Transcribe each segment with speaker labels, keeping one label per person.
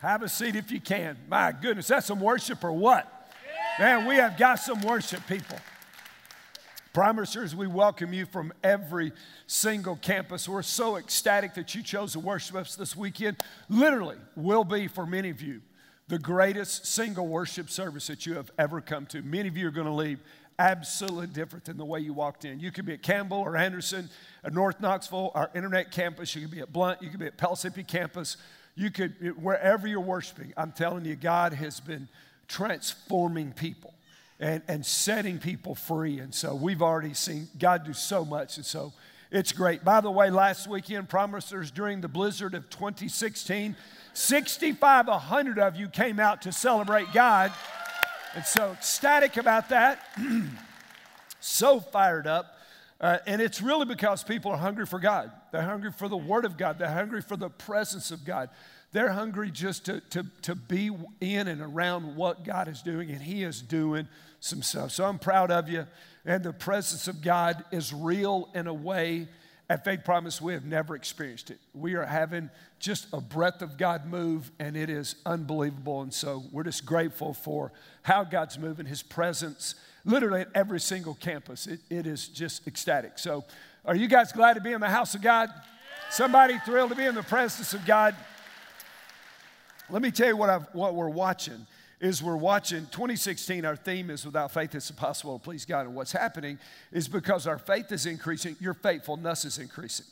Speaker 1: Have a seat if you can. My goodness, that's some worship or what? Man, we have got some worship people. Promisers, we welcome you from every single campus. We're so ecstatic that you chose to worship us this weekend. Literally, will be for many of you the greatest single worship service that you have ever come to. Many of you are going to leave absolutely different than the way you walked in. You could be at Campbell or Anderson, at North Knoxville, our internet campus. You could be at Blount. You could be at Pellissippi campus. You could, wherever you're worshiping, I'm telling you, God has been transforming people and, and setting people free. And so we've already seen God do so much. And so it's great. By the way, last weekend, Promisers, during the blizzard of 2016, 6,500 of you came out to celebrate God. And so ecstatic about that. so fired up. Uh, and it's really because people are hungry for God. They're hungry for the Word of God. They're hungry for the presence of God. They're hungry just to, to, to be in and around what God is doing, and He is doing some stuff. So I'm proud of you. And the presence of God is real in a way at Faith Promise we have never experienced it. We are having just a breath of God move, and it is unbelievable. And so we're just grateful for how God's moving, His presence, literally at every single campus. It, it is just ecstatic. So, are you guys glad to be in the house of God? Somebody thrilled to be in the presence of God? Let me tell you what, I've, what we're watching is we're watching 2016 our theme is without faith it's impossible to please god and what's happening is because our faith is increasing your faithfulness is increasing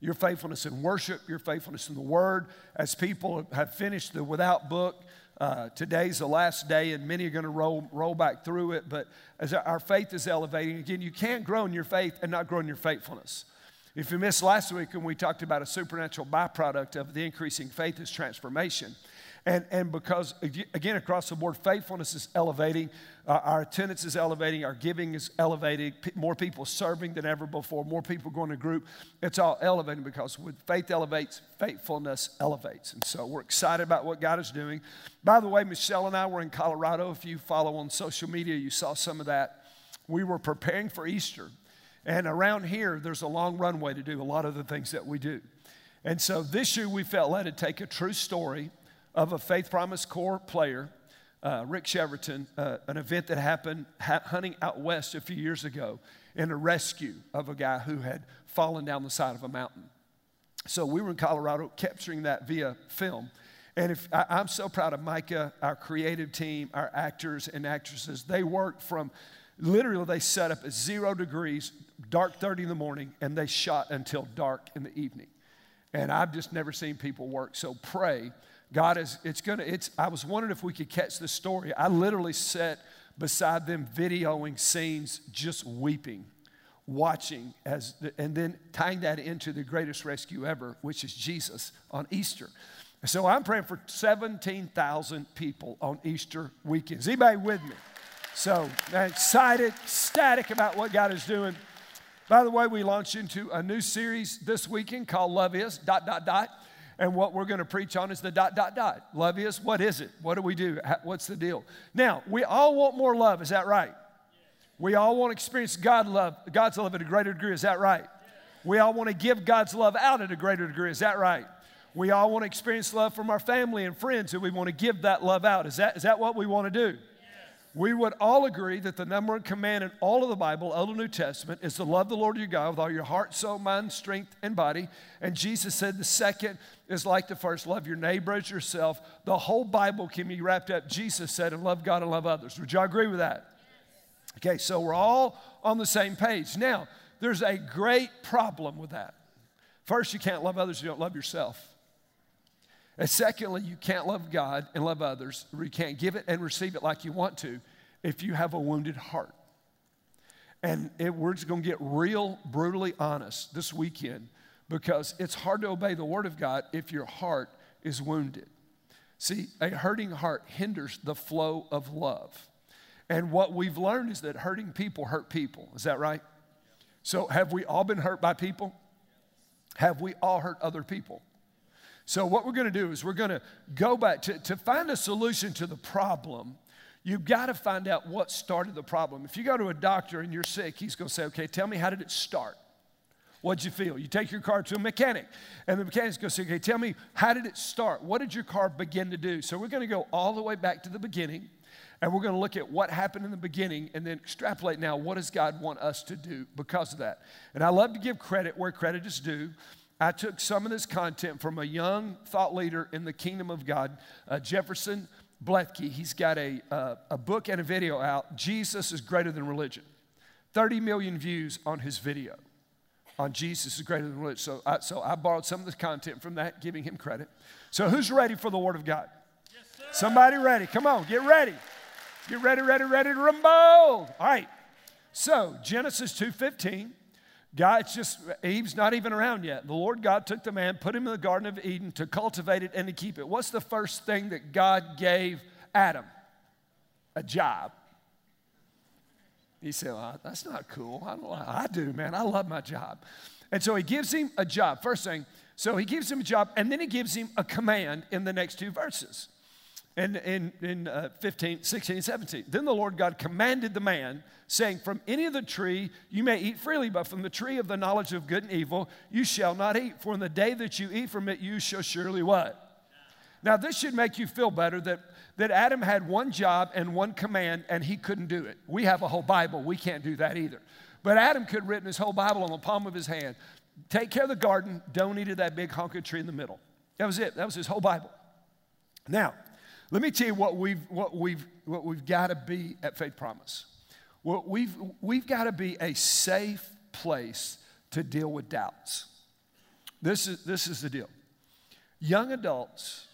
Speaker 1: your faithfulness in worship your faithfulness in the word as people have finished the without book uh, today's the last day and many are going to roll, roll back through it but as our faith is elevating again you can't grow in your faith and not grow in your faithfulness. If you missed last week when we talked about a supernatural byproduct of the increasing faith is transformation and, and because, again, across the board, faithfulness is elevating, uh, our attendance is elevating, our giving is elevating, P- more people serving than ever before, more people going to group. It's all elevating because when faith elevates, faithfulness elevates. And so we're excited about what God is doing. By the way, Michelle and I were in Colorado. If you follow on social media, you saw some of that. We were preparing for Easter. And around here, there's a long runway to do a lot of the things that we do. And so this year, we felt led to take a true story of a Faith Promise Core player, uh, Rick Cheverton, uh, an event that happened ha- hunting out west a few years ago in a rescue of a guy who had fallen down the side of a mountain. So we were in Colorado capturing that via film. And if, I, I'm so proud of Micah, our creative team, our actors and actresses. They worked from literally, they set up at zero degrees, dark 30 in the morning, and they shot until dark in the evening. And I've just never seen people work. So pray God is, it's gonna, it's, I was wondering if we could catch the story. I literally sat beside them videoing scenes, just weeping, watching, as the, and then tying that into the greatest rescue ever, which is Jesus on Easter. So I'm praying for 17,000 people on Easter weekend. Is anybody with me? So excited, ecstatic about what God is doing. By the way, we launched into a new series this weekend called Love Is, dot, dot, dot. And what we're going to preach on is the dot, dot, dot. Love is, what is it? What do we do? What's the deal? Now, we all want more love. Is that right? We all want to experience God love, God's love at a greater degree. Is that right? We all want to give God's love out at a greater degree. Is that right? We all want to experience love from our family and friends, and we want to give that love out. Is that, is that what we want to do? We would all agree that the number one command in all of the Bible, Old and New Testament, is to love the Lord your God with all your heart, soul, mind, strength, and body. And Jesus said the second is like the first love your neighbor as yourself. The whole Bible can be wrapped up, Jesus said, and love God and love others. Would y'all agree with that? Okay, so we're all on the same page. Now, there's a great problem with that. First, you can't love others if you don't love yourself. And secondly, you can't love God and love others, or you can't give it and receive it like you want to if you have a wounded heart. And it, we're just going to get real brutally honest this weekend because it's hard to obey the Word of God if your heart is wounded. See, a hurting heart hinders the flow of love. And what we've learned is that hurting people hurt people. Is that right? So, have we all been hurt by people? Have we all hurt other people? So, what we're going to do is we're going to go back to, to find a solution to the problem. You've got to find out what started the problem. If you go to a doctor and you're sick, he's going to say, Okay, tell me how did it start? What'd you feel? You take your car to a mechanic, and the mechanic's going to say, okay, tell me, how did it start? What did your car begin to do? So we're going to go all the way back to the beginning, and we're going to look at what happened in the beginning and then extrapolate now, what does God want us to do because of that? And I love to give credit where credit is due. I took some of this content from a young thought leader in the kingdom of God, uh, Jefferson Bethke. He's got a, uh, a book and a video out, Jesus is Greater Than Religion. 30 million views on his video on Jesus is greater than religion. So I, so I borrowed some of the content from that, giving him credit. So who's ready for the Word of God? Yes, Somebody ready? Come on, get ready. Get ready, ready, ready to rumble. All right. So Genesis 2:15. God, it's just, Eve's not even around yet. The Lord God took the man, put him in the Garden of Eden to cultivate it and to keep it. What's the first thing that God gave Adam? A job. He said, well, That's not cool. I, I do, man. I love my job. And so he gives him a job. First thing, so he gives him a job, and then he gives him a command in the next two verses. In, in, in uh, 15, 16, 17. Then the Lord God commanded the man, saying, From any of the tree you may eat freely, but from the tree of the knowledge of good and evil you shall not eat. For in the day that you eat from it, you shall surely what? Now, this should make you feel better that that Adam had one job and one command and he couldn't do it. We have a whole Bible, we can't do that either. But Adam could have written his whole Bible on the palm of his hand. Take care of the garden, don't eat of that big hunk of tree in the middle. That was it, that was his whole Bible. Now, let me tell you what we've, what we've, what we've got to be at Faith Promise. What we've, we've got to be a safe place to deal with doubts. This is, this is the deal. Young adults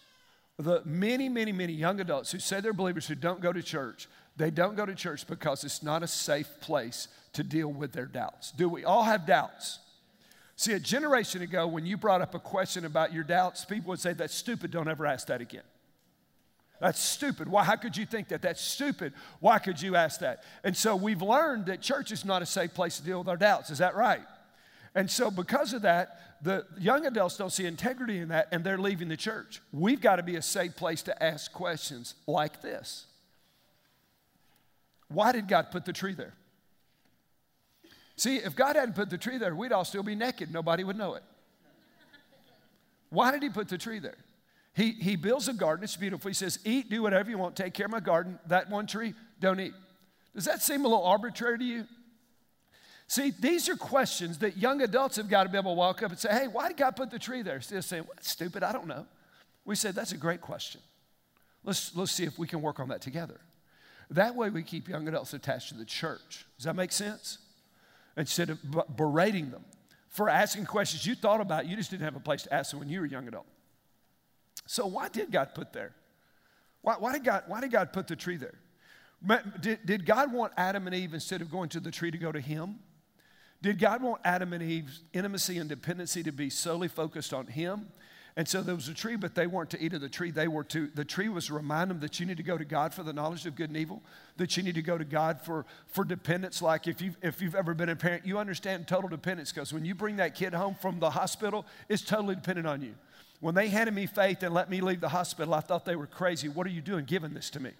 Speaker 1: the many, many, many young adults who say they're believers who don't go to church, they don't go to church because it's not a safe place to deal with their doubts. Do we all have doubts? See, a generation ago, when you brought up a question about your doubts, people would say, That's stupid, don't ever ask that again. That's stupid. Why? How could you think that? That's stupid. Why could you ask that? And so we've learned that church is not a safe place to deal with our doubts. Is that right? And so, because of that, the young adults don't see integrity in that and they're leaving the church. We've got to be a safe place to ask questions like this Why did God put the tree there? See, if God hadn't put the tree there, we'd all still be naked. Nobody would know it. Why did He put the tree there? He, he builds a garden. It's beautiful. He says, Eat, do whatever you want, take care of my garden. That one tree, don't eat. Does that seem a little arbitrary to you? See, these are questions that young adults have got to be able to walk up and say, hey, why did God put the tree there? Of saying, well, that's stupid, I don't know. We said, that's a great question. Let's, let's see if we can work on that together. That way we keep young adults attached to the church. Does that make sense? Instead of berating them for asking questions you thought about, you just didn't have a place to ask them when you were a young adult. So why did God put there? Why, why, did, God, why did God put the tree there? Did, did God want Adam and Eve, instead of going to the tree, to go to Him? Did God want Adam and Eve's intimacy and dependency to be solely focused on Him? And so there was a tree, but they weren't to eat of the tree. They were to, the tree was to remind them that you need to go to God for the knowledge of good and evil, that you need to go to God for, for dependence. Like if you've, if you've ever been a parent, you understand total dependence because when you bring that kid home from the hospital, it's totally dependent on you. When they handed me Faith and let me leave the hospital, I thought they were crazy. What are you doing giving this to me?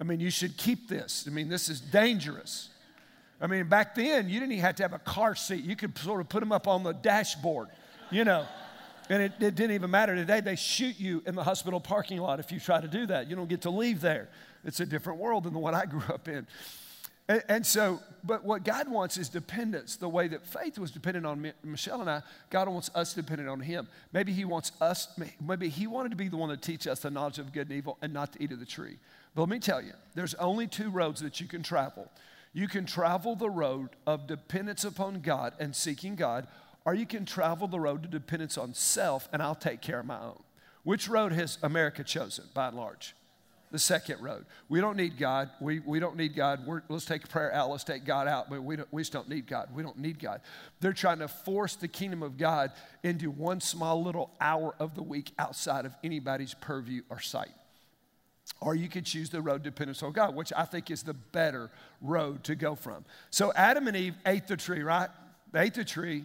Speaker 1: I mean, you should keep this. I mean, this is dangerous. I mean, back then, you didn't even have to have a car seat. You could sort of put them up on the dashboard, you know. And it, it, didn't even matter. Today, they shoot you in the hospital parking lot if you try to do that. You don't get to leave there. It's a different world than the one I grew up in. And, and so, but what God wants is dependence. The way that Faith was dependent on Michelle and I, God wants us dependent on Him. Maybe He wants us, maybe He wanted to be the one to teach us the knowledge of good and evil and not to eat of the tree. But let me tell you, there's only two roads that you can travel you can travel the road of dependence upon God and seeking God, or you can travel the road to dependence on self and I'll take care of my own. Which road has America chosen by and large? The second road. We don't need God. We, we don't need God. We're, let's take prayer out. Let's take God out. But we, don't, we just don't need God. We don't need God. They're trying to force the kingdom of God into one small little hour of the week outside of anybody's purview or sight. Or you could choose the road dependence on God, which I think is the better road to go from. So Adam and Eve ate the tree, right? They ate the tree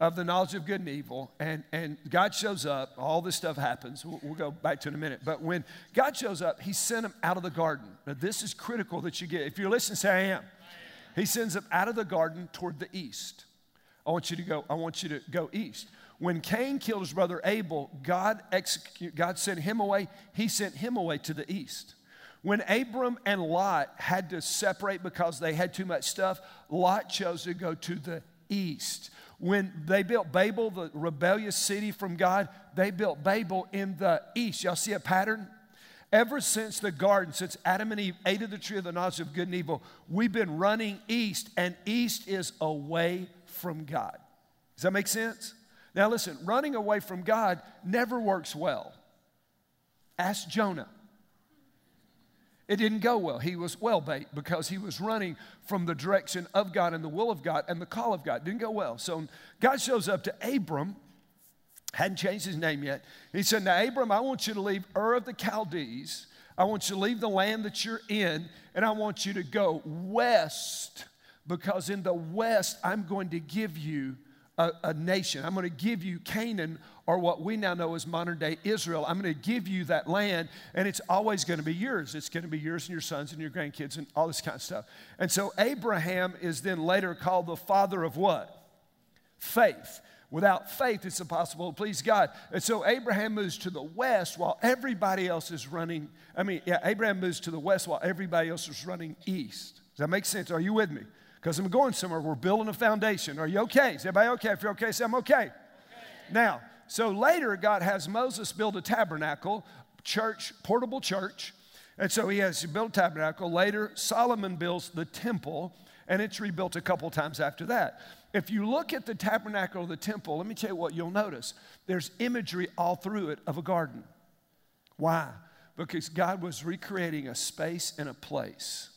Speaker 1: of the knowledge of good and evil, and, and God shows up. All this stuff happens. We'll, we'll go back to in a minute. But when God shows up, He sent them out of the garden. Now, this is critical that you get. If you're listening, say, I am. He sends them out of the garden toward the east. I want you to go, I want you to go east. When Cain killed his brother Abel, God, execute, God sent him away. He sent him away to the east. When Abram and Lot had to separate because they had too much stuff, Lot chose to go to the east. When they built Babel, the rebellious city from God, they built Babel in the east. Y'all see a pattern? Ever since the garden, since Adam and Eve ate of the tree of the knowledge of good and evil, we've been running east, and east is away from God. Does that make sense? Now, listen, running away from God never works well. Ask Jonah. It didn't go well. He was well bait because he was running from the direction of God and the will of God and the call of God. It didn't go well. So God shows up to Abram, hadn't changed his name yet. He said, Now, Abram, I want you to leave Ur of the Chaldees. I want you to leave the land that you're in, and I want you to go west because in the west, I'm going to give you a, a nation. I'm going to give you Canaan, or what we now know as modern day Israel. I'm going to give you that land, and it's always going to be yours. It's going to be yours and your sons and your grandkids and all this kind of stuff. And so Abraham is then later called the father of what? Faith. Without faith, it's impossible to please God. And so Abraham moves to the west while everybody else is running. I mean, yeah, Abraham moves to the west while everybody else is running east. Does that make sense? Are you with me? because I'm going somewhere. We're building a foundation. Are you okay? Is everybody okay? If you're okay, say I'm okay. okay. Now, so later, God has Moses build a tabernacle, church, portable church. And so he has to build a tabernacle. Later, Solomon builds the temple, and it's rebuilt a couple times after that. If you look at the tabernacle of the temple, let me tell you what you'll notice. There's imagery all through it of a garden. Why? Because God was recreating a space and a place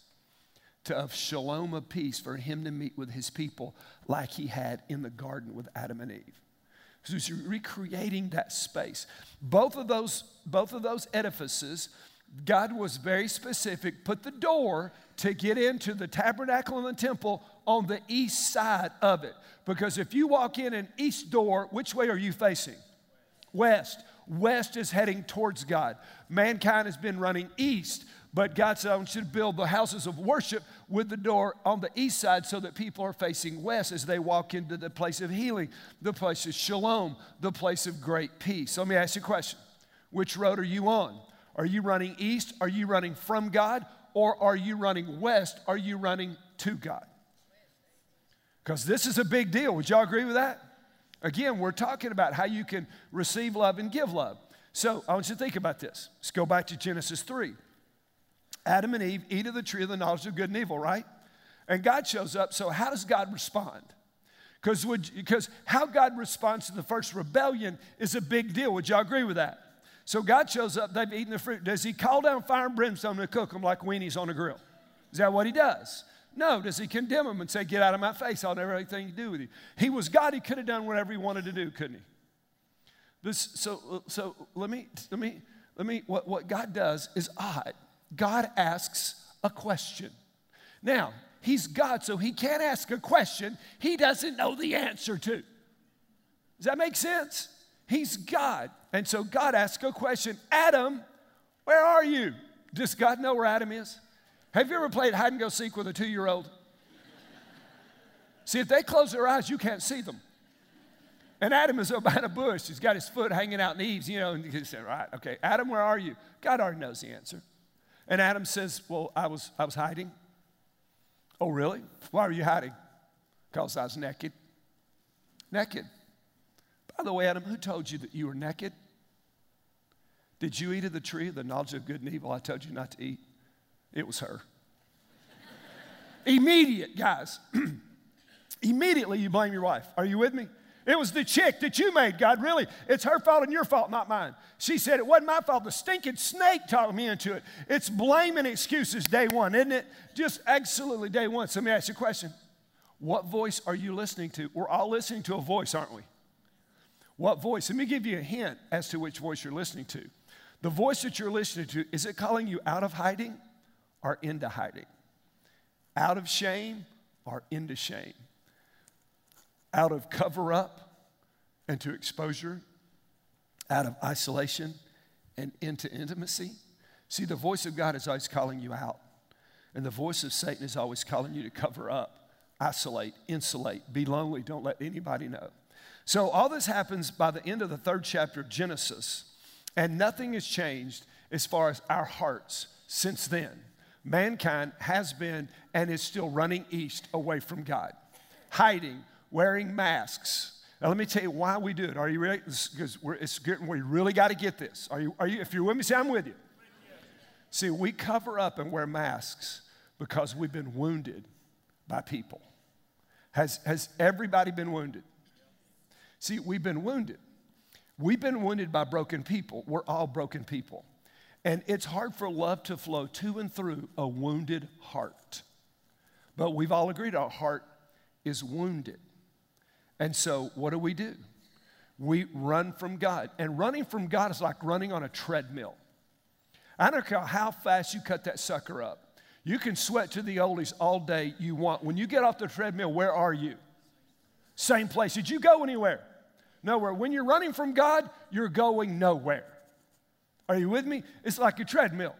Speaker 1: to, of shalom of peace for him to meet with his people like he had in the garden with Adam and Eve. So he's recreating that space. Both of those, both of those edifices, God was very specific, put the door to get into the tabernacle and the temple on the east side of it. Because if you walk in an east door, which way are you facing? West. West is heading towards God. Mankind has been running east. But God said, I want you to build the houses of worship with the door on the east side so that people are facing west as they walk into the place of healing, the place of shalom, the place of great peace. Let me ask you a question Which road are you on? Are you running east? Are you running from God? Or are you running west? Are you running to God? Because this is a big deal. Would y'all agree with that? Again, we're talking about how you can receive love and give love. So I want you to think about this. Let's go back to Genesis 3. Adam and Eve eat of the tree of the knowledge of good and evil, right? And God shows up. So, how does God respond? Because how God responds to the first rebellion is a big deal. Would y'all agree with that? So, God shows up, they've eaten the fruit. Does He call down fire and brimstone to cook them like weenies on a grill? Is that what He does? No. Does He condemn them and say, Get out of my face, I'll never have anything to do with you? He was God, He could have done whatever He wanted to do, couldn't He? This, so, so let me, let me, let me, what, what God does is odd. God asks a question. Now, He's God, so He can't ask a question He doesn't know the answer to. Does that make sense? He's God. And so God asks a question Adam, where are you? Does God know where Adam is? Have you ever played hide and go seek with a two year old? See, if they close their eyes, you can't see them. And Adam is up behind a bush. He's got his foot hanging out in Eve's, you know, and he said, Right, okay, Adam, where are you? God already knows the answer. And Adam says, Well, I was, I was hiding. Oh, really? Why were you hiding? Because I was naked. Naked. By the way, Adam, who told you that you were naked? Did you eat of the tree of the knowledge of good and evil I told you not to eat? It was her. Immediate, guys. Immediately you blame your wife. Are you with me? It was the chick that you made, God, really. It's her fault and your fault, not mine. She said, It wasn't my fault. The stinking snake talked me into it. It's blaming excuses day one, isn't it? Just absolutely day one. So let me ask you a question What voice are you listening to? We're all listening to a voice, aren't we? What voice? Let me give you a hint as to which voice you're listening to. The voice that you're listening to, is it calling you out of hiding or into hiding? Out of shame or into shame? Out of cover up and to exposure, out of isolation and into intimacy. See, the voice of God is always calling you out, and the voice of Satan is always calling you to cover up, isolate, insulate, be lonely, don't let anybody know. So, all this happens by the end of the third chapter of Genesis, and nothing has changed as far as our hearts since then. Mankind has been and is still running east away from God, hiding, wearing masks. Now, let me tell you why we do it. Are you ready? Because it's we really got to get this. Are you, are you, if you're with me, say, I'm with you. See, we cover up and wear masks because we've been wounded by people. Has, has everybody been wounded? See, we've been wounded. We've been wounded by broken people. We're all broken people. And it's hard for love to flow to and through a wounded heart. But we've all agreed our heart is wounded. And so, what do we do? We run from God. And running from God is like running on a treadmill. I don't care how fast you cut that sucker up. You can sweat to the oldies all day you want. When you get off the treadmill, where are you? Same place. Did you go anywhere? Nowhere. When you're running from God, you're going nowhere. Are you with me? It's like a treadmill.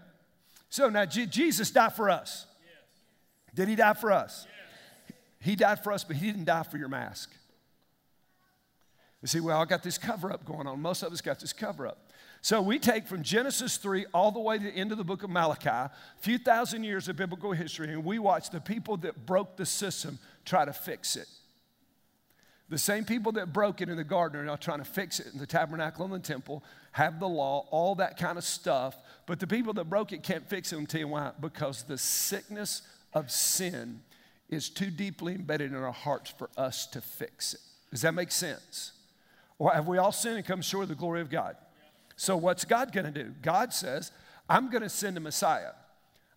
Speaker 1: So now J- Jesus died for us. Yes. Did he die for us? Yes. He died for us, but he didn't die for your mask. You see, well, I got this cover up going on. Most of us got this cover up. So we take from Genesis 3 all the way to the end of the book of Malachi, a few thousand years of biblical history, and we watch the people that broke the system try to fix it. The same people that broke it in the garden are now trying to fix it in the tabernacle and the temple, have the law, all that kind of stuff. But the people that broke it can't fix it. I'll tell you why. Because the sickness of sin is too deeply embedded in our hearts for us to fix it. Does that make sense? Have we all sinned and come short of the glory of God? So, what's God going to do? God says, I'm going to send a Messiah.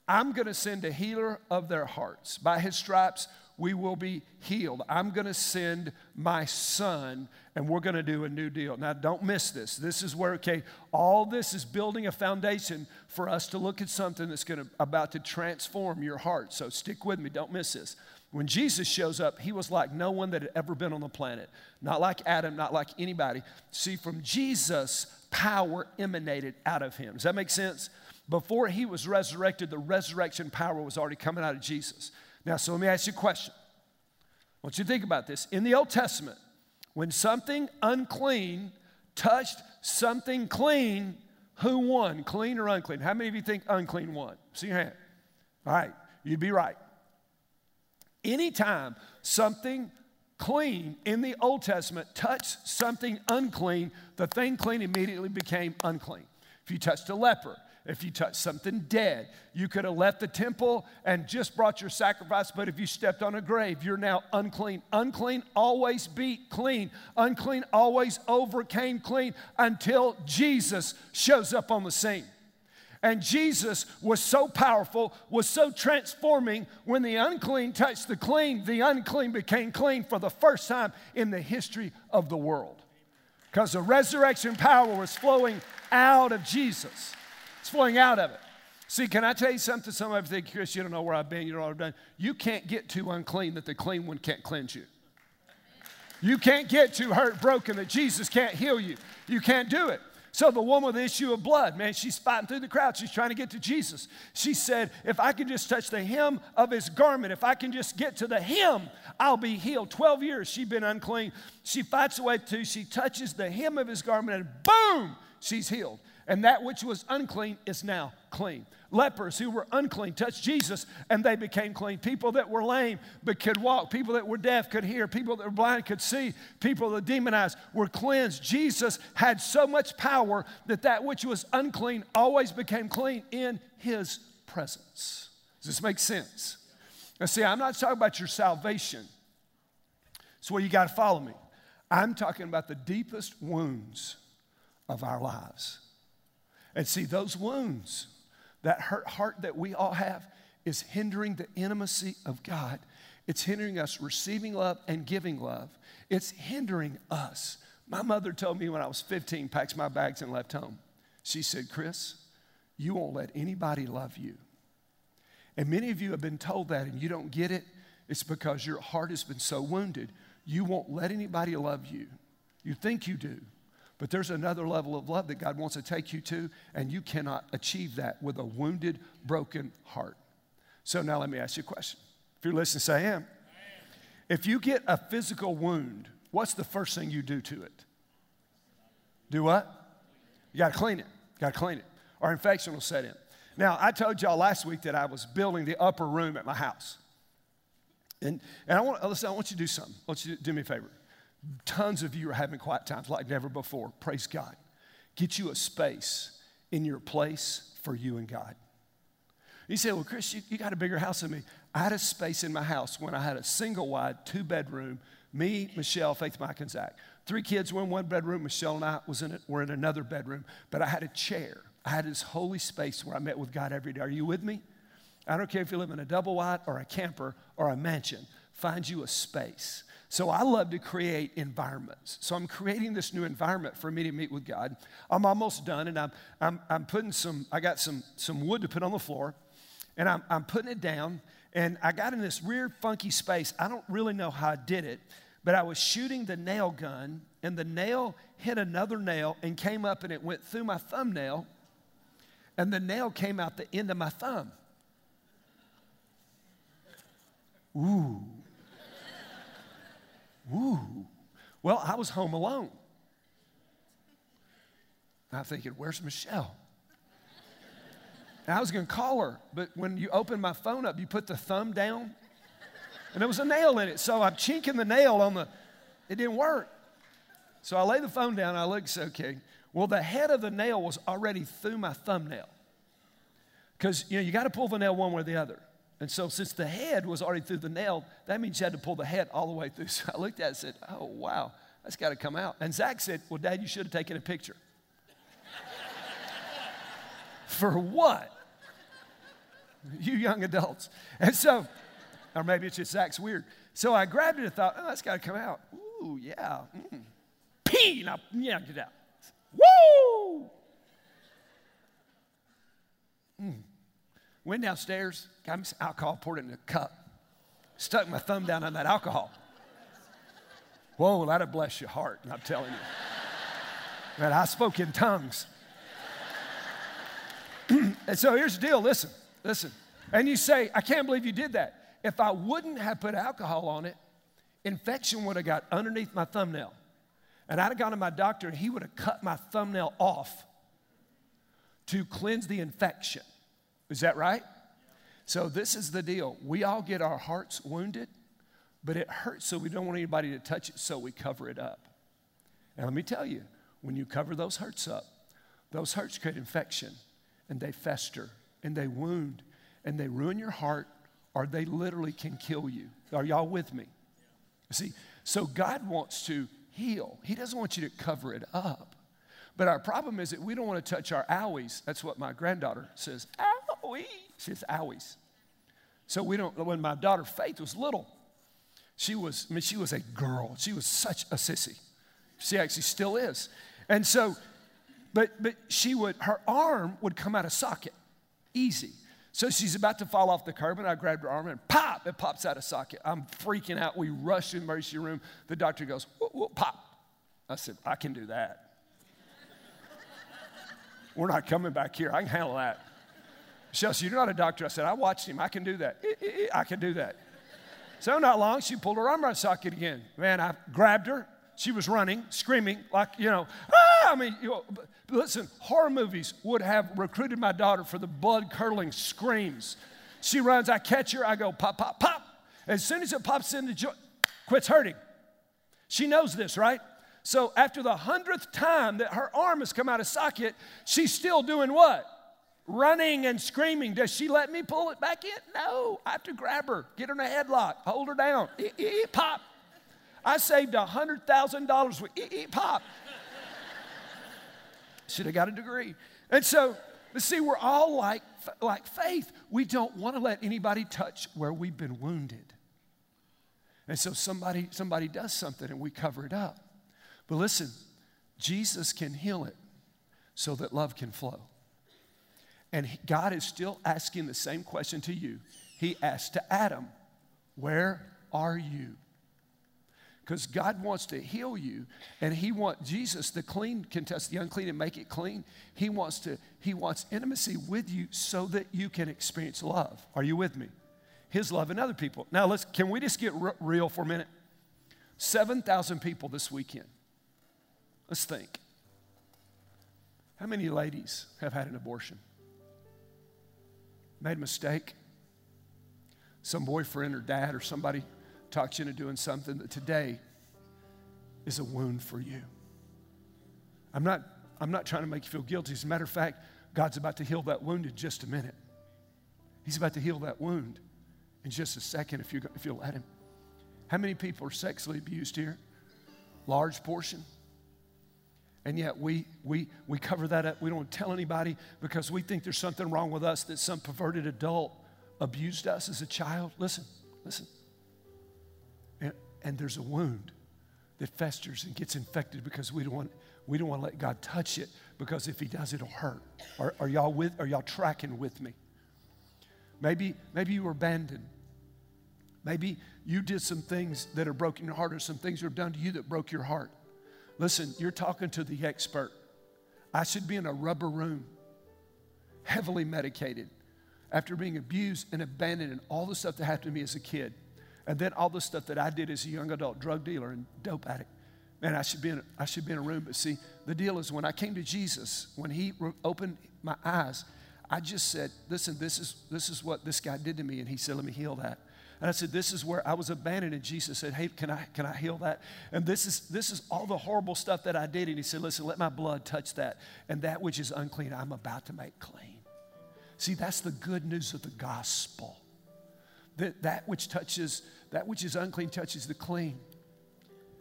Speaker 1: I'm going to send a healer of their hearts. By his stripes, we will be healed. I'm going to send my son and we're going to do a new deal. Now, don't miss this. This is where, okay, all this is building a foundation for us to look at something that's going to, about to transform your heart. So stick with me. Don't miss this. When Jesus shows up, he was like no one that had ever been on the planet. Not like Adam, not like anybody. See, from Jesus, power emanated out of him. Does that make sense? Before he was resurrected, the resurrection power was already coming out of Jesus. Now, so let me ask you a question. I want you to think about this. In the Old Testament, when something unclean touched something clean, who won? Clean or unclean? How many of you think unclean won? See your hand. All right, you'd be right. Anytime something clean in the Old Testament touched something unclean, the thing clean immediately became unclean. If you touched a leper, if you touched something dead, you could have left the temple and just brought your sacrifice, but if you stepped on a grave, you're now unclean. Unclean always beat clean. Unclean always overcame clean until Jesus shows up on the scene. And Jesus was so powerful, was so transforming. When the unclean touched the clean, the unclean became clean for the first time in the history of the world. Because the resurrection power was flowing out of Jesus, it's flowing out of it. See, can I tell you something? Some of you think, Chris, you don't know where I've been, you don't know what I've done. You can't get too unclean that the clean one can't cleanse you. You can't get too hurt, broken that Jesus can't heal you. You can't do it. So the woman with the issue of blood, man, she's fighting through the crowd. She's trying to get to Jesus. She said, If I can just touch the hem of his garment, if I can just get to the hem, I'll be healed. 12 years she'd been unclean. She fights away to, she touches the hem of his garment, and boom, she's healed. And that which was unclean is now clean lepers who were unclean touched Jesus and they became clean. People that were lame but could walk, people that were deaf could hear, people that were blind could see, people that were demonized were cleansed. Jesus had so much power that that which was unclean always became clean in his presence. Does this make sense? Now, see, I'm not talking about your salvation. That's where you got to follow me. I'm talking about the deepest wounds of our lives. And see, those wounds that hurt heart that we all have is hindering the intimacy of God. It's hindering us receiving love and giving love. It's hindering us. My mother told me when I was 15, packed my bags and left home. She said, Chris, you won't let anybody love you. And many of you have been told that and you don't get it. It's because your heart has been so wounded. You won't let anybody love you. You think you do, but there's another level of love that God wants to take you to, and you cannot achieve that with a wounded, broken heart. So now let me ask you a question. If you're listening, say I am. If you get a physical wound, what's the first thing you do to it? Do what? You got to clean it. Got to clean it, or infection will set in. Now, I told y'all last week that I was building the upper room at my house. And, and I want, listen, I want you to do something. I want you to do me a favor. Tons of you are having quiet times like never before. Praise God. Get you a space in your place for you and God. You say, well, Chris, you, you got a bigger house than me. I had a space in my house when I had a single wide, two bedroom, me, Michelle, Faith, Mike, and Zach. Three kids were in one bedroom. Michelle and I was in it, were in another bedroom. But I had a chair. I had this holy space where I met with God every day. Are you with me? I don't care if you live in a double wide or a camper or a mansion. Find you a space. So I love to create environments. So I'm creating this new environment for me to meet with God. I'm almost done, and I'm, I'm, I'm putting some, I got some, some wood to put on the floor, and I'm, I'm putting it down, and I got in this weird, funky space. I don't really know how I did it, but I was shooting the nail gun, and the nail hit another nail and came up, and it went through my thumbnail, and the nail came out the end of my thumb. Ooh. Well, I was home alone. I'm thinking, where's Michelle? And I was going to call her, but when you open my phone up, you put the thumb down, and there was a nail in it. So I'm chinking the nail on the, it didn't work. So I lay the phone down, I look, okay. Well, the head of the nail was already through my thumbnail. Because, you know, you got to pull the nail one way or the other. And so, since the head was already through the nail, that means you had to pull the head all the way through. So I looked at it and said, Oh, wow, that's got to come out. And Zach said, Well, Dad, you should have taken a picture. For what? You young adults. And so, or maybe it's just Zach's weird. So I grabbed it and thought, Oh, that's got to come out. Ooh, yeah. Mm. Pee! And I yanked it out. Woo! Mm. Went downstairs, got me some alcohol, poured it in a cup, stuck my thumb down on that alcohol. Whoa, that'll bless your heart, I'm telling you. Man, I spoke in tongues. and so here's the deal listen, listen. And you say, I can't believe you did that. If I wouldn't have put alcohol on it, infection would have got underneath my thumbnail. And I'd have gone to my doctor and he would have cut my thumbnail off to cleanse the infection. Is that right? So, this is the deal. We all get our hearts wounded, but it hurts, so we don't want anybody to touch it, so we cover it up. And let me tell you, when you cover those hurts up, those hurts create infection, and they fester, and they wound, and they ruin your heart, or they literally can kill you. Are y'all with me? See, so God wants to heal, He doesn't want you to cover it up. But our problem is that we don't want to touch our owies. That's what my granddaughter says. Owie. She says owies. So we don't, when my daughter Faith was little, she was, I mean, she was a girl. She was such a sissy. She actually still is. And so, but, but she would, her arm would come out of socket, easy. So she's about to fall off the curb, and I grabbed her arm and pop, it pops out of socket. I'm freaking out. We rush to the emergency room. The doctor goes, whoop, whoop, pop. I said, I can do that. We're not coming back here. I can handle that. Said, You're not a doctor. I said, I watched him. I can do that. Eh, eh, eh, I can do that. So, not long, she pulled her arm out of socket again. Man, I grabbed her. She was running, screaming, like, you know, ah! I mean, you know, listen, horror movies would have recruited my daughter for the blood curdling screams. She runs, I catch her, I go, pop, pop, pop. As soon as it pops in the joint, quits hurting. She knows this, right? So after the hundredth time that her arm has come out of socket, she's still doing what? Running and screaming. Does she let me pull it back in? No. I have to grab her, get her in a headlock, hold her down. Eat, pop. I saved $100,000 with eat, pop. Should have got a degree. And so, see, we're all like, like Faith. We don't want to let anybody touch where we've been wounded. And so somebody, somebody does something and we cover it up. But listen, Jesus can heal it so that love can flow. And God is still asking the same question to you. He asked to Adam, Where are you? Because God wants to heal you, and He wants Jesus, the clean, can touch the unclean and make it clean. He wants to, He wants intimacy with you so that you can experience love. Are you with me? his love in other people. Now, let's, can we just get r- real for a minute? 7,000 people this weekend. Let's think. How many ladies have had an abortion? Made a mistake? Some boyfriend or dad or somebody talked you into doing something that today is a wound for you. I'm not, I'm not trying to make you feel guilty. As a matter of fact, God's about to heal that wound in just a minute. He's about to heal that wound in just a second if, you if you'll let Him. How many people are sexually abused here? Large portion. And yet we, we, we cover that up. We don't tell anybody because we think there's something wrong with us that some perverted adult abused us as a child. Listen, listen. And, and there's a wound that festers and gets infected because we don't want, we don't want to let God touch it because if He does, it'll hurt. Are, are y'all with? Are y'all tracking with me? Maybe, maybe you were abandoned. Maybe you did some things that have broken your heart, or some things have done to you that broke your heart. Listen, you're talking to the expert. I should be in a rubber room, heavily medicated, after being abused and abandoned and all the stuff that happened to me as a kid. And then all the stuff that I did as a young adult, drug dealer and dope addict. Man, I should be in, I should be in a room. But see, the deal is when I came to Jesus, when he opened my eyes, I just said, listen, this is, this is what this guy did to me. And he said, let me heal that. And I said, This is where I was abandoned. And Jesus said, Hey, can I, can I heal that? And this is, this is all the horrible stuff that I did. And he said, Listen, let my blood touch that. And that which is unclean, I'm about to make clean. See, that's the good news of the gospel. That, that which touches, that which is unclean touches the clean.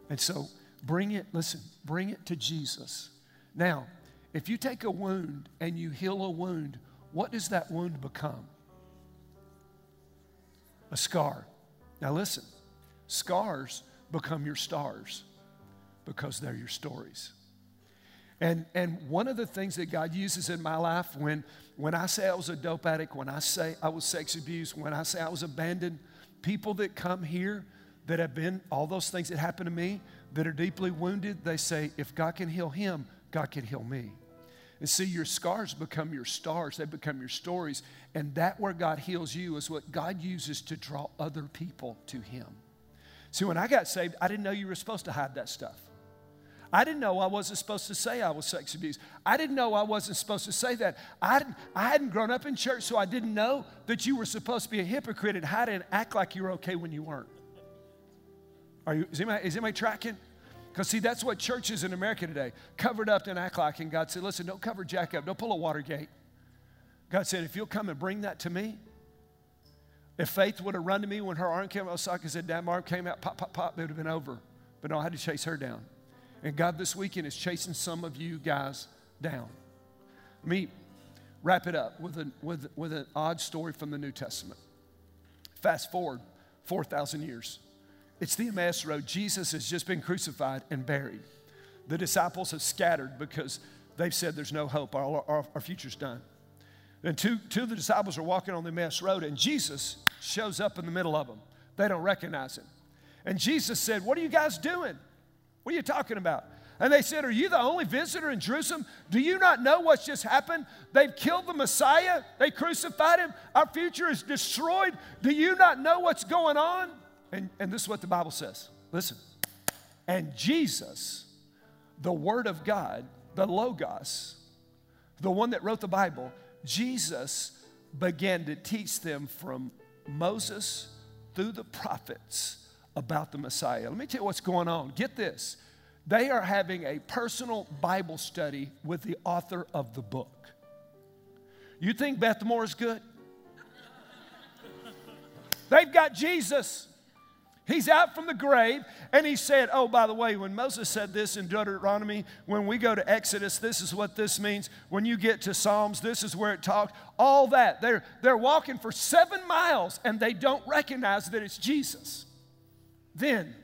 Speaker 1: And so bring it, listen, bring it to Jesus. Now, if you take a wound and you heal a wound, what does that wound become? A scar. Now, listen, scars become your stars because they're your stories. And, and one of the things that God uses in my life when, when I say I was a dope addict, when I say I was sex abused, when I say I was abandoned, people that come here that have been all those things that happened to me that are deeply wounded, they say, if God can heal him, God can heal me. And see, your scars become your stars, they become your stories. And that where God heals you is what God uses to draw other people to Him. See, when I got saved, I didn't know you were supposed to hide that stuff. I didn't know I wasn't supposed to say I was sex abused. I didn't know I wasn't supposed to say that. I, hadn't, I hadn't grown up in church, so I didn't know that you were supposed to be a hypocrite and hide and act like you were okay when you weren't. Are you, is, anybody, is anybody tracking? Because, see, that's what churches in America today covered up and act like. And God said, listen, don't cover Jack up. Don't pull a Watergate. God said, if you'll come and bring that to me, if Faith would have run to me when her arm came out, socket said, Dad, arm came out, pop, pop, pop, it would have been over. But no, I had to chase her down. And God this weekend is chasing some of you guys down. Let me wrap it up with, a, with, with an odd story from the New Testament. Fast forward 4,000 years. It's the Emmaus Road. Jesus has just been crucified and buried. The disciples have scattered because they've said there's no hope, our, our, our future's done. And two, two of the disciples are walking on the Emmaus Road, and Jesus shows up in the middle of them. They don't recognize him. And Jesus said, What are you guys doing? What are you talking about? And they said, Are you the only visitor in Jerusalem? Do you not know what's just happened? They've killed the Messiah, they crucified him, our future is destroyed. Do you not know what's going on? And, and this is what the Bible says. Listen. And Jesus, the Word of God, the Logos, the one that wrote the Bible, Jesus began to teach them from Moses through the prophets about the Messiah. Let me tell you what's going on. Get this. They are having a personal Bible study with the author of the book. You think Beth Moore is good? They've got Jesus. He's out from the grave, and he said, Oh, by the way, when Moses said this in Deuteronomy, when we go to Exodus, this is what this means. When you get to Psalms, this is where it talks. All that. They're, they're walking for seven miles, and they don't recognize that it's Jesus. Then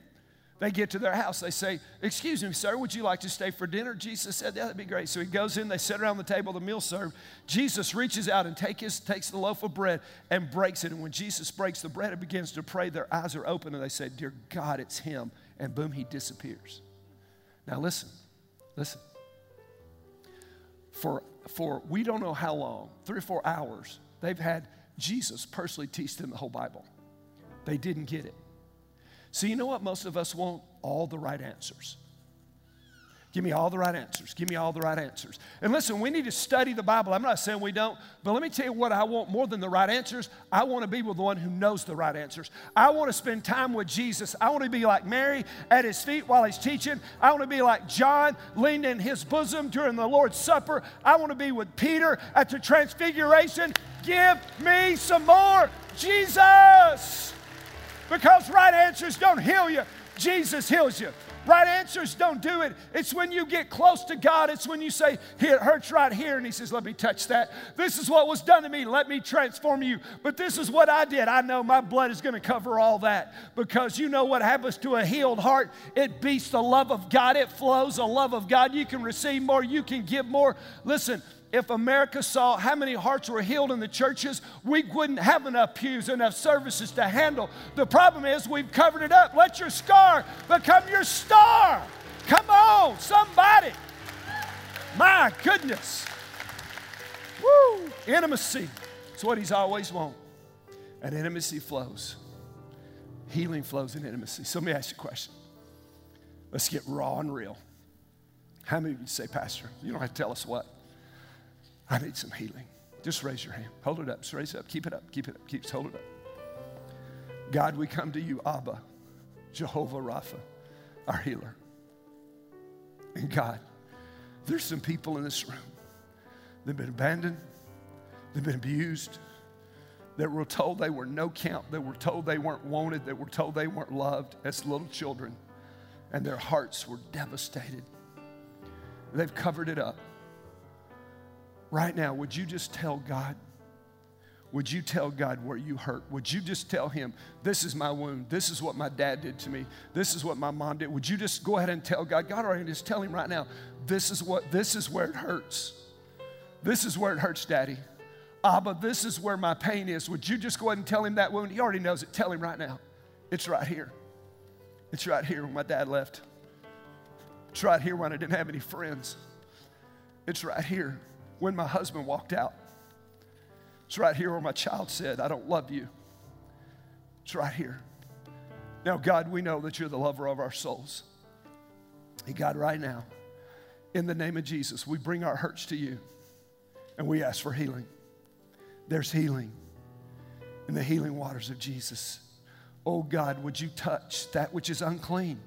Speaker 1: they get to their house. They say, Excuse me, sir, would you like to stay for dinner? Jesus said, Yeah, that'd be great. So he goes in, they sit around the table, the meal served. Jesus reaches out and take his, takes the loaf of bread and breaks it. And when Jesus breaks the bread and begins to pray, their eyes are open and they say, Dear God, it's him. And boom, he disappears. Now listen, listen. For, for we don't know how long, three or four hours, they've had Jesus personally teach them the whole Bible. they didn't get it. So, you know what most of us want? All the right answers. Give me all the right answers. Give me all the right answers. And listen, we need to study the Bible. I'm not saying we don't, but let me tell you what I want more than the right answers. I want to be with the one who knows the right answers. I want to spend time with Jesus. I want to be like Mary at his feet while he's teaching. I want to be like John leaned in his bosom during the Lord's Supper. I want to be with Peter at the Transfiguration. Give me some more Jesus. Because right answers don't heal you, Jesus heals you. Right answers don't do it. It's when you get close to God, it's when you say, It hurts right here. And He says, Let me touch that. This is what was done to me. Let me transform you. But this is what I did. I know my blood is going to cover all that because you know what happens to a healed heart? It beats the love of God, it flows the love of God. You can receive more, you can give more. Listen, if America saw how many hearts were healed in the churches, we wouldn't have enough pews, enough services to handle. The problem is we've covered it up. Let your scar become your star. Come on, somebody. My goodness. Woo! Intimacy. It's what he's always wanted. And intimacy flows. Healing flows in intimacy. So let me ask you a question. Let's get raw and real. How many of you say, Pastor, you don't have to tell us what? I need some healing. Just raise your hand. Hold it up. Just raise it up. Keep it up. Keep it up. Keep hold it up. God, we come to you, Abba, Jehovah Rapha, our healer. And God, there's some people in this room. They've been abandoned. They've been abused. That were told they were no count. That were told they weren't wanted. That were told they weren't loved as little children. And their hearts were devastated. They've covered it up right now, would you just tell God? Would you tell God where you hurt? Would you just tell Him, this is my wound. This is what my dad did to me. This is what my mom did. Would you just go ahead and tell God, God, or just tell Him right now, this is what, this is where it hurts. This is where it hurts, Daddy. Abba, this is where my pain is. Would you just go ahead and tell Him that wound? He already knows it. Tell Him right now. It's right here. It's right here when my dad left. It's right here when I didn't have any friends. It's right here when my husband walked out. It's right here where my child said, I don't love you. It's right here. Now, God, we know that you're the lover of our souls. And God, right now, in the name of Jesus, we bring our hurts to you and we ask for healing. There's healing in the healing waters of Jesus. Oh God, would you touch that which is unclean?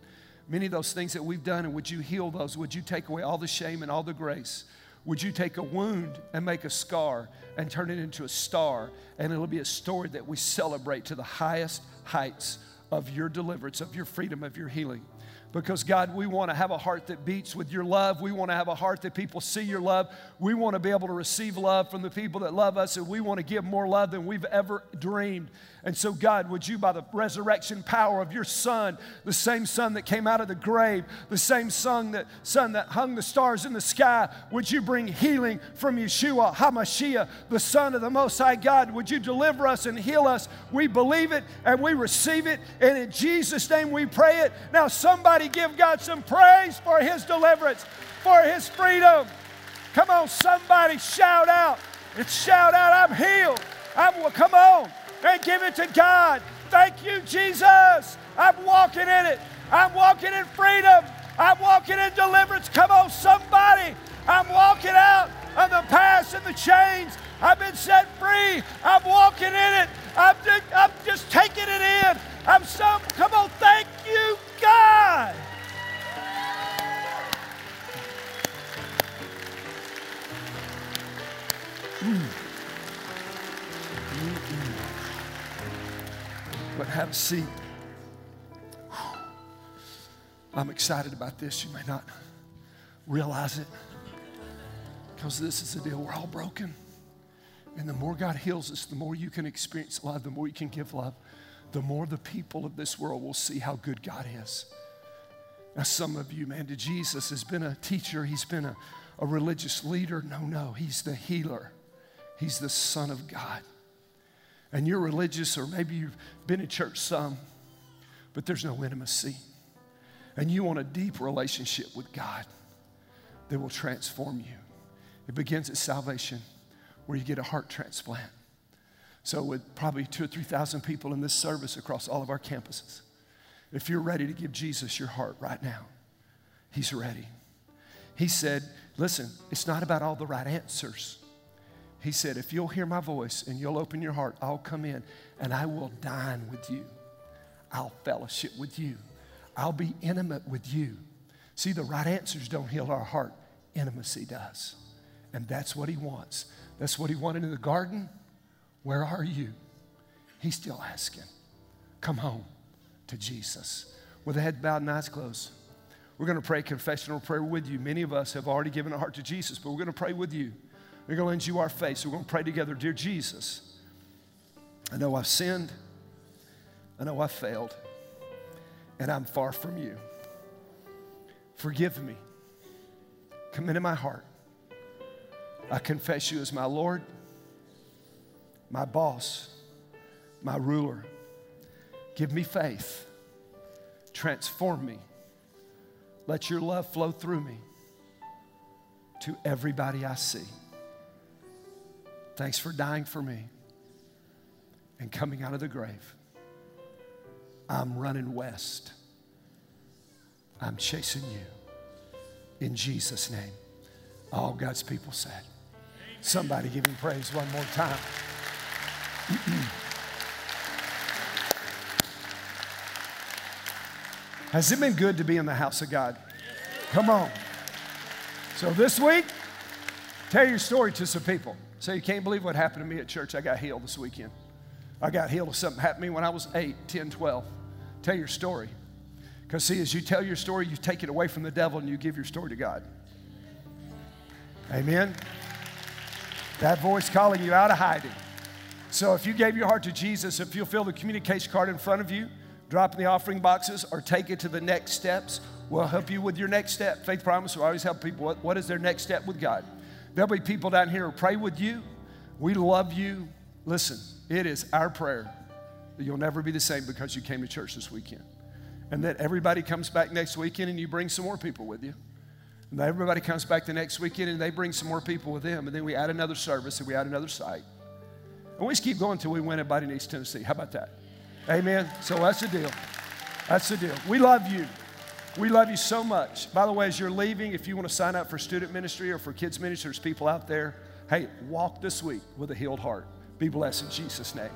Speaker 1: Many of those things that we've done, and would you heal those? Would you take away all the shame and all the grace? Would you take a wound and make a scar and turn it into a star? And it'll be a story that we celebrate to the highest heights of your deliverance, of your freedom, of your healing. Because, God, we want to have a heart that beats with your love. We want to have a heart that people see your love. We want to be able to receive love from the people that love us, and we want to give more love than we've ever dreamed. And so, God, would you, by the resurrection power of your Son, the same Son that came out of the grave, the same Son that, son that hung the stars in the sky, would you bring healing from Yeshua, HaMashiach, the Son of the Most High God? Would you deliver us and heal us? We believe it and we receive it, and in Jesus' name we pray it. Now, somebody give God some praise for his deliverance, for his freedom. Come on, somebody shout out and shout out, I'm healed. I'm, come on and give it to God. Thank you, Jesus. I'm walking in it. I'm walking in freedom. I'm walking in deliverance. Come on, somebody. I'm walking out of the past and the chains. I've been set free. I'm walking in it. I'm just, I'm just taking it in. I'm so, come on, thank you, God. Mm. but have a seat. I'm excited about this. You may not realize it because this is the deal. We're all broken. And the more God heals us, the more you can experience love, the more you can give love, the more the people of this world will see how good God is. Now, some of you, man, to Jesus has been a teacher, he's been a, a religious leader. No, no, he's the healer, he's the Son of God and you're religious, or maybe you've been in church some, but there's no intimacy. And you want a deep relationship with God that will transform you. It begins at salvation, where you get a heart transplant. So, with probably two or 3,000 people in this service across all of our campuses, if you're ready to give Jesus your heart right now, He's ready. He said, Listen, it's not about all the right answers. He said, If you'll hear my voice and you'll open your heart, I'll come in and I will dine with you. I'll fellowship with you. I'll be intimate with you. See, the right answers don't heal our heart, intimacy does. And that's what he wants. That's what he wanted in the garden. Where are you? He's still asking. Come home to Jesus. With a head bowed and eyes closed. We're going to pray confessional prayer with you. Many of us have already given our heart to Jesus, but we're going to pray with you. We're going to lend you our faith. So we're going to pray together. Dear Jesus, I know I've sinned. I know I've failed. And I'm far from you. Forgive me. Come into my heart. I confess you as my Lord, my boss, my ruler. Give me faith. Transform me. Let your love flow through me to everybody I see. Thanks for dying for me and coming out of the grave. I'm running west. I'm chasing you. In Jesus' name. All God's people said. Somebody give him praise one more time. Has it been good to be in the house of God? Come on. So this week, tell your story to some people. Say, you can't believe what happened to me at church. I got healed this weekend. I got healed of something happened to me when I was 8, 10, 12. Tell your story. Because, see, as you tell your story, you take it away from the devil and you give your story to God. Amen. That voice calling you out of hiding. So, if you gave your heart to Jesus, if you'll fill the communication card in front of you, drop in the offering boxes, or take it to the next steps, we'll help you with your next step. Faith Promise, will always help people. What, what is their next step with God? There'll be people down here who pray with you. We love you. Listen, it is our prayer that you'll never be the same because you came to church this weekend. And that everybody comes back next weekend and you bring some more people with you. And everybody comes back the next weekend and they bring some more people with them. And then we add another service and we add another site. And we just keep going until we win everybody in East Tennessee. How about that? Amen. So that's the deal. That's the deal. We love you. We love you so much. By the way, as you're leaving, if you want to sign up for student ministry or for kids ministry, there's people out there. Hey, walk this week with a healed heart. Be blessed in Jesus' name.